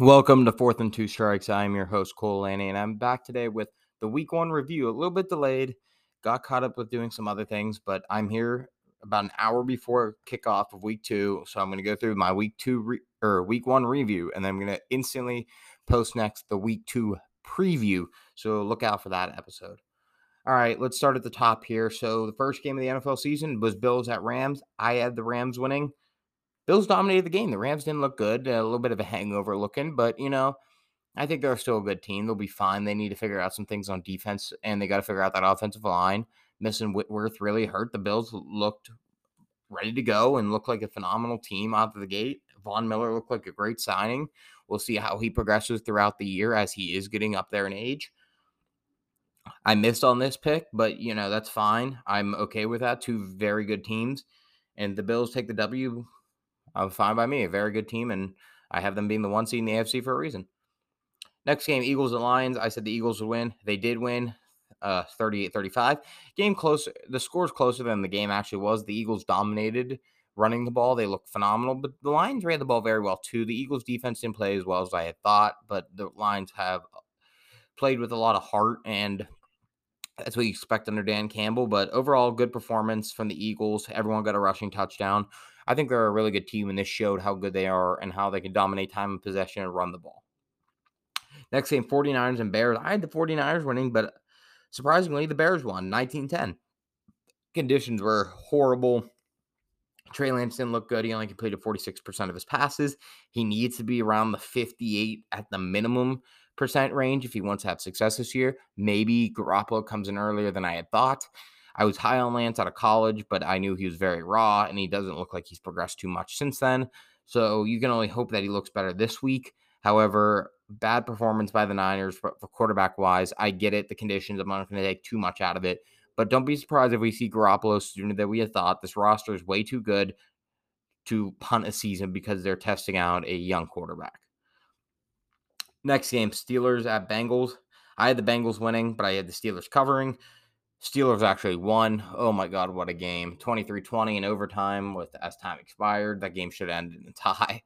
Welcome to Fourth and Two Strikes. I am your host, Cole Lanni, and I'm back today with the week one review. A little bit delayed, got caught up with doing some other things, but I'm here about an hour before kickoff of week two. So I'm going to go through my week two re- or week one review, and then I'm going to instantly post next the week two preview. So look out for that episode. All right, let's start at the top here. So the first game of the NFL season was Bills at Rams. I had the Rams winning. Bills dominated the game. The Rams didn't look good. A little bit of a hangover looking, but you know, I think they're still a good team. They'll be fine. They need to figure out some things on defense, and they got to figure out that offensive line. Missing Whitworth really hurt. The Bills looked ready to go and looked like a phenomenal team out of the gate. Von Miller looked like a great signing. We'll see how he progresses throughout the year as he is getting up there in age. I missed on this pick, but you know, that's fine. I'm okay with that. Two very good teams. And the Bills take the W I'm fine by me. A very good team, and I have them being the one seed in the AFC for a reason. Next game, Eagles and Lions. I said the Eagles would win. They did win uh 38-35. Game close. The score's closer than the game actually was. The Eagles dominated running the ball. They looked phenomenal, but the Lions ran the ball very well too. The Eagles defense didn't play as well as I had thought, but the Lions have played with a lot of heart and that's what you expect under Dan Campbell. But overall, good performance from the Eagles. Everyone got a rushing touchdown. I think they're a really good team, and this showed how good they are and how they can dominate time and possession and run the ball. Next game, 49ers and Bears. I had the 49ers winning, but surprisingly, the Bears won 19 10. Conditions were horrible. Trey Lance didn't look good. He only completed 46% of his passes. He needs to be around the 58 at the minimum percent range if he wants to have success this year. Maybe Garoppolo comes in earlier than I had thought. I was high on Lance out of college, but I knew he was very raw and he doesn't look like he's progressed too much since then. So you can only hope that he looks better this week. However, bad performance by the Niners for, quarterback wise. I get it, the conditions. I'm not going to take too much out of it. But don't be surprised if we see Garoppolo sooner than we had thought. This roster is way too good to punt a season because they're testing out a young quarterback. Next game, Steelers at Bengals. I had the Bengals winning, but I had the Steelers covering. Steelers actually won. Oh my God, what a game. 23 20 in overtime with as time expired. That game should end in a tie.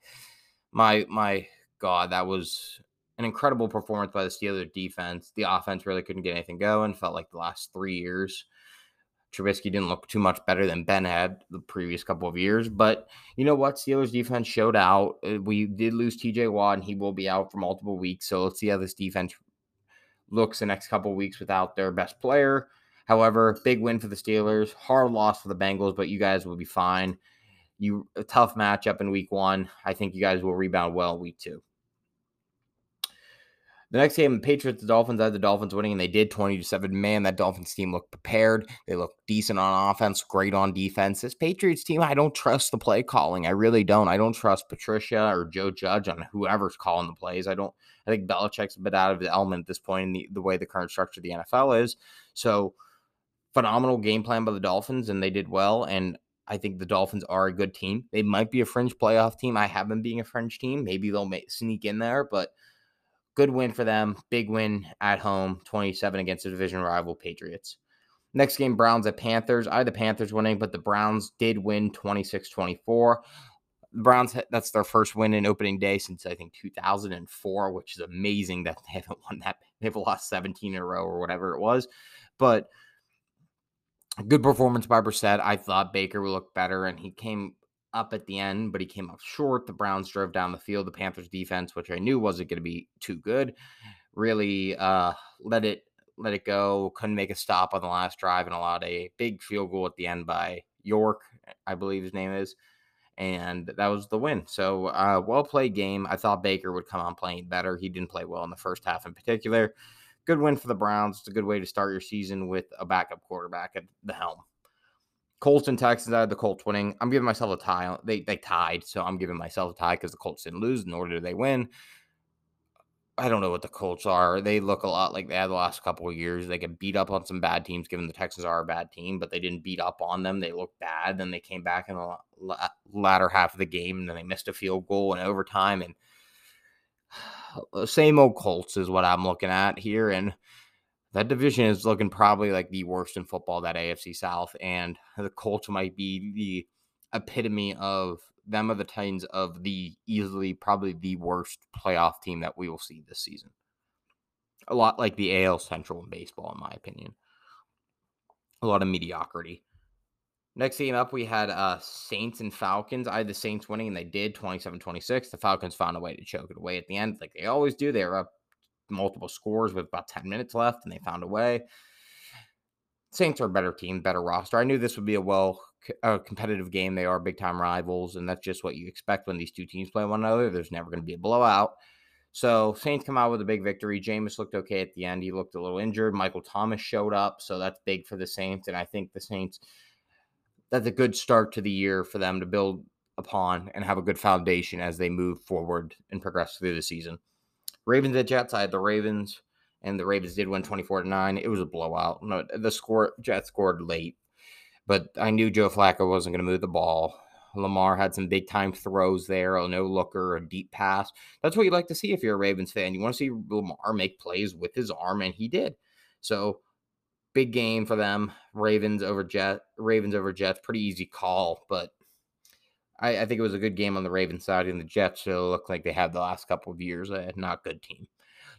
My, my God, that was an incredible performance by the Steelers defense. The offense really couldn't get anything going. Felt like the last three years. Trubisky didn't look too much better than Ben had the previous couple of years. But you know what? Steelers defense showed out. Uh, we did lose TJ Watt, and he will be out for multiple weeks. So let's see how this defense looks the next couple of weeks without their best player. However, big win for the Steelers, hard loss for the Bengals, but you guys will be fine. You a tough matchup in week one. I think you guys will rebound well week two. The next game, the Patriots, the Dolphins, I had the Dolphins winning, and they did 20 to 7. Man, that Dolphins team looked prepared. They looked decent on offense, great on defense. This Patriots team, I don't trust the play calling. I really don't. I don't trust Patricia or Joe Judge on whoever's calling the plays. I don't, I think Belichick's a bit out of the element at this point in the, the way the current structure of the NFL is. So, phenomenal game plan by the Dolphins, and they did well. And I think the Dolphins are a good team. They might be a fringe playoff team. I have them being a fringe team. Maybe they'll make, sneak in there, but – Good win for them. Big win at home, 27 against the division rival Patriots. Next game, Browns at Panthers. I had the Panthers winning, but the Browns did win 26 24. The Browns, that's their first win in opening day since I think 2004, which is amazing that they haven't won that. They've lost 17 in a row or whatever it was. But good performance by Brissett. I thought Baker would look better, and he came up at the end, but he came up short. The Browns drove down the field. The Panthers defense, which I knew wasn't going to be too good, really uh, let it let it go. Couldn't make a stop on the last drive and allowed a big field goal at the end by York, I believe his name is. And that was the win. So, uh, well played game. I thought Baker would come on playing better. He didn't play well in the first half in particular. Good win for the Browns. It's a good way to start your season with a backup quarterback at the helm. Colts and Texans, I had the Colts winning. I'm giving myself a tie. They they tied, so I'm giving myself a tie because the Colts didn't lose, nor did they win. I don't know what the Colts are. They look a lot like they had the last couple of years. They get beat up on some bad teams, given the Texans are a bad team, but they didn't beat up on them. They looked bad. Then they came back in the latter half of the game, and then they missed a field goal in overtime. And Uh, same old Colts is what I'm looking at here. And that division is looking probably like the worst in football, that AFC South. And the Colts might be the epitome of them are the Titans of the easily probably the worst playoff team that we will see this season. A lot like the AL Central in baseball, in my opinion. A lot of mediocrity. Next game up, we had uh Saints and Falcons. I had the Saints winning, and they did 27-26. The Falcons found a way to choke it away at the end, like they always do. They were up multiple scores with about 10 minutes left, and they found a way. Saints are a better team, better roster. I knew this would be a well competitive game. They are big time rivals, and that's just what you expect when these two teams play one another. There's never going to be a blowout. So Saints come out with a big victory. Jameis looked okay at the end. He looked a little injured. Michael Thomas showed up, so that's big for the Saints. And I think the Saints that's a good start to the year for them to build upon and have a good foundation as they move forward and progress through the season. Ravens at Jets. I had the Ravens and the Ravens did win 24 to 9. It was a blowout. No, the score Jets scored late, but I knew Joe Flacco wasn't going to move the ball. Lamar had some big time throws there, a no looker, a deep pass. That's what you like to see if you're a Ravens fan. You want to see Lamar make plays with his arm, and he did. So big game for them. Ravens over Jet, Ravens over Jets, pretty easy call, but I, I think it was a good game on the Ravens side, and the Jets look like they have the last couple of years. A not good team.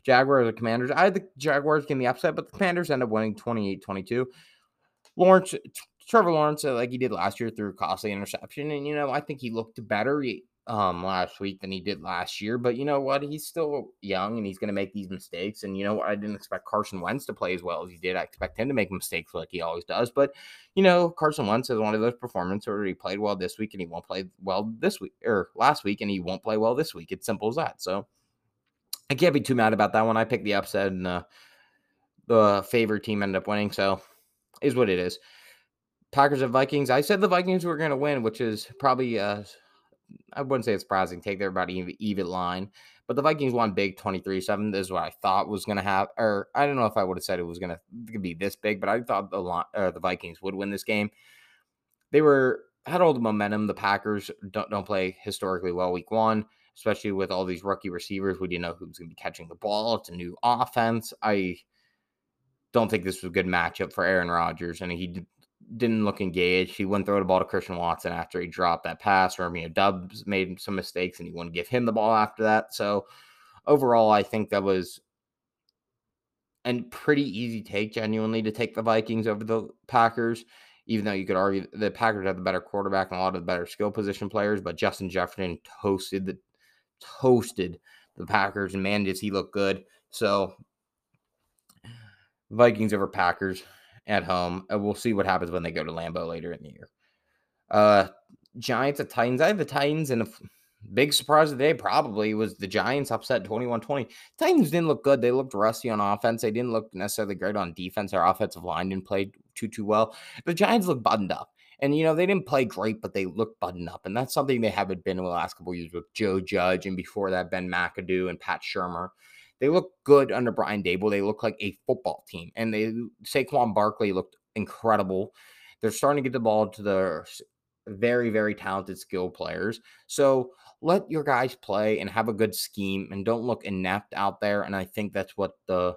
Jaguars or Commanders. I had the Jaguars getting the upset, but the Commanders end up winning 28 22. Lawrence, Trevor Lawrence, uh, like he did last year, threw a costly interception. And, you know, I think he looked better um, last week than he did last year. But you know what? He's still young and he's going to make these mistakes. And, you know, I didn't expect Carson Wentz to play as well as he did. I expect him to make mistakes like he always does. But, you know, Carson Wentz has one of those performances where he played well this week and he won't play well this week or last week and he won't play well this week. It's simple as that. So, I can't be too mad about that one. I picked the upset and uh, the favorite team ended up winning. So is what it is. Packers and Vikings. I said the Vikings were going to win, which is probably uh, I wouldn't say it's surprising. Take about even, line, but the Vikings won big 23-7. This is what I thought was going to happen. Or I don't know if I would have said it was going to be this big, but I thought the uh, the Vikings would win this game. They were had all the momentum. The Packers don't don't play historically well week one especially with all these rookie receivers. We didn't know who's going to be catching the ball. It's a new offense. I don't think this was a good matchup for Aaron Rodgers, and he didn't look engaged. He wouldn't throw the ball to Christian Watson after he dropped that pass. Romeo Doubs made some mistakes, and he wouldn't give him the ball after that. So overall, I think that was a pretty easy take, genuinely, to take the Vikings over the Packers even though you could argue the Packers had the better quarterback and a lot of the better skill position players, but Justin Jefferson toasted the toasted the Packers, and man, does he look good. So, Vikings over Packers at home. And we'll see what happens when they go to Lambeau later in the year. Uh, Giants at Titans. I have the Titans, and a big surprise of the day probably was the Giants upset 21 20. Titans didn't look good. They looked rusty on offense. They didn't look necessarily great on defense. Our offensive line didn't play too, too well. The Giants looked buttoned up. And you know, they didn't play great, but they looked buttoned up. And that's something they haven't been in the last couple years with Joe Judge and before that, Ben McAdoo and Pat Shurmur. They look good under Brian Daboll. They look like a football team. And they Saquon Barkley looked incredible. They're starting to get the ball to the very, very talented skill players. So let your guys play and have a good scheme and don't look inept out there. And I think that's what the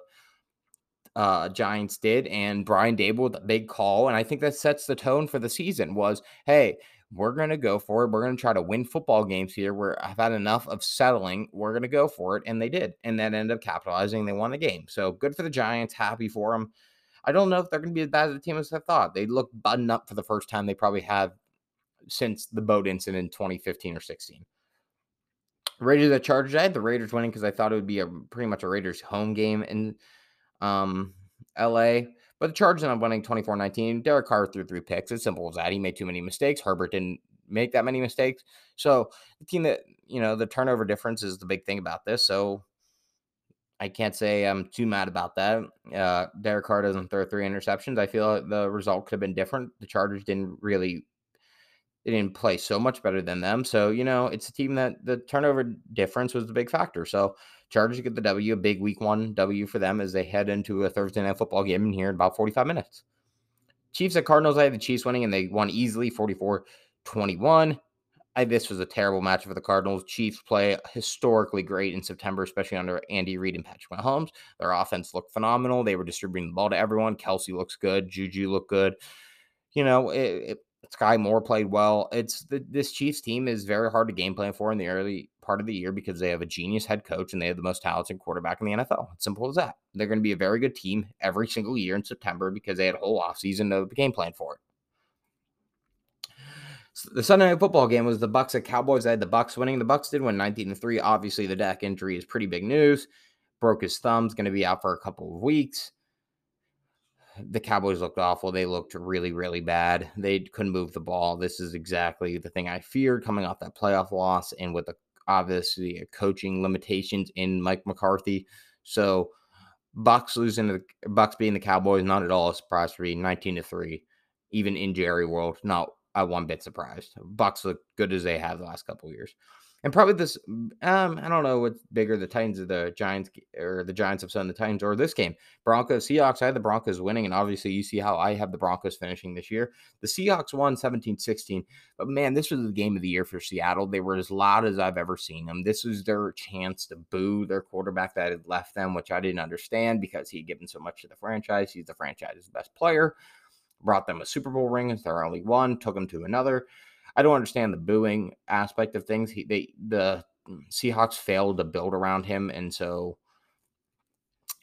uh, Giants did, and Brian Daboll, big call, and I think that sets the tone for the season. Was hey, we're gonna go for it. We're gonna try to win football games here. Where I've had enough of settling. We're gonna go for it, and they did, and then ended up capitalizing. They won the game, so good for the Giants. Happy for them. I don't know if they're gonna be as bad as the team as I thought. They look buttoned up for the first time they probably have since the boat incident in 2015 or 16. Raiders at Chargers. I had the Raiders winning because I thought it would be a pretty much a Raiders home game, in um, LA. But the Chargers ended up winning 24 19. Derek Carr threw three picks. As simple as that. He made too many mistakes. Herbert didn't make that many mistakes. So the team that, you know, the turnover difference is the big thing about this. So I can't say I'm too mad about that. Uh, Derek Carr doesn't throw three interceptions. I feel like the result could have been different. The Chargers didn't really they didn't play so much better than them. So, you know, it's a team that the turnover difference was the big factor. So Chargers get the W, a big week one W for them as they head into a Thursday night football game in here in about 45 minutes. Chiefs at Cardinals, I had the Chiefs winning and they won easily 44 21. I, this was a terrible match for the Cardinals. Chiefs play historically great in September, especially under Andy Reid and Patrick Mahomes. Their offense looked phenomenal. They were distributing the ball to everyone. Kelce looks good. Juju looked good. You know, it, it, Skyy Moore played well. It's the, this Chiefs team is very hard to game plan for in the early part of the year because they have a genius head coach and they have the most talented quarterback in the NFL. Simple as that. They're going to be a very good team every single year in September because they had a whole offseason to game plan for it. So the Sunday night football game was the Bucs at Cowboys. I had the Bucs winning. The Bucs did win 19 to 3. Obviously, the Dak injury is pretty big news. Broke his thumb's going to be out for a couple of weeks the Cowboys looked awful. They looked really, really bad. They couldn't move the ball. This is exactly the thing I feared coming off that playoff loss and with the obviously uh, coaching limitations in Mike McCarthy. So Bucs losing the Bucs being the Cowboys, not at all a surprise for me. 19 to 3. Even in Jerry World, not a one bit surprised. Bucs look good as they have the last couple years and probably this um I don't know what's bigger the Titans or the Giants or the Giants have upsetting the Titans or this game. Broncos Seahawks I had the Broncos winning and obviously you see how I have the Broncos finishing this year. The Seahawks won 17-16. But man, this was the game of the year for Seattle. They were as loud as I've ever seen them. This was their chance to boo their quarterback that had left them, which I didn't understand because he had given so much to the franchise. He's the franchise's best player. Brought them a Super Bowl ring. It's their only one. Took them to another. I don't understand the booing aspect of things. He they the Seahawks failed to build around him, and so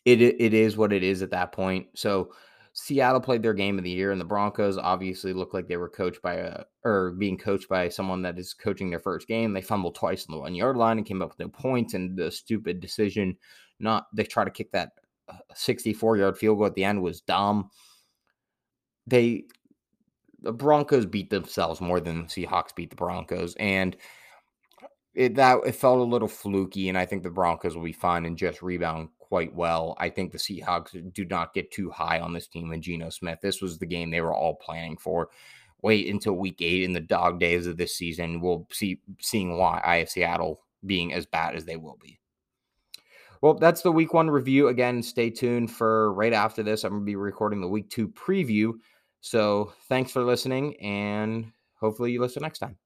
it it is what it is at that point. So Seattle played their game of the year, and the Broncos obviously looked like they were coached by a or being coached by someone that is coaching their first game. They fumbled twice on the one yard line and came up with no points, and the stupid decision not they try to kick that uh, 64 yard field goal at the end was dumb. They the Broncos beat themselves more than the Seahawks beat the Broncos, and it that it felt a little fluky. And I think the Broncos will be fine and just rebound quite well. I think the Seahawks do not get too high on this team and Geno Smith. This was the game they were all planning for. Wait until week eight in the dog days of this season. We'll see seeing why I have Seattle being as bad as they will be. Well, that's the week one review. Again, stay tuned for right after this. I'm going to be recording the week two preview. So thanks for listening, and hopefully you listen next time.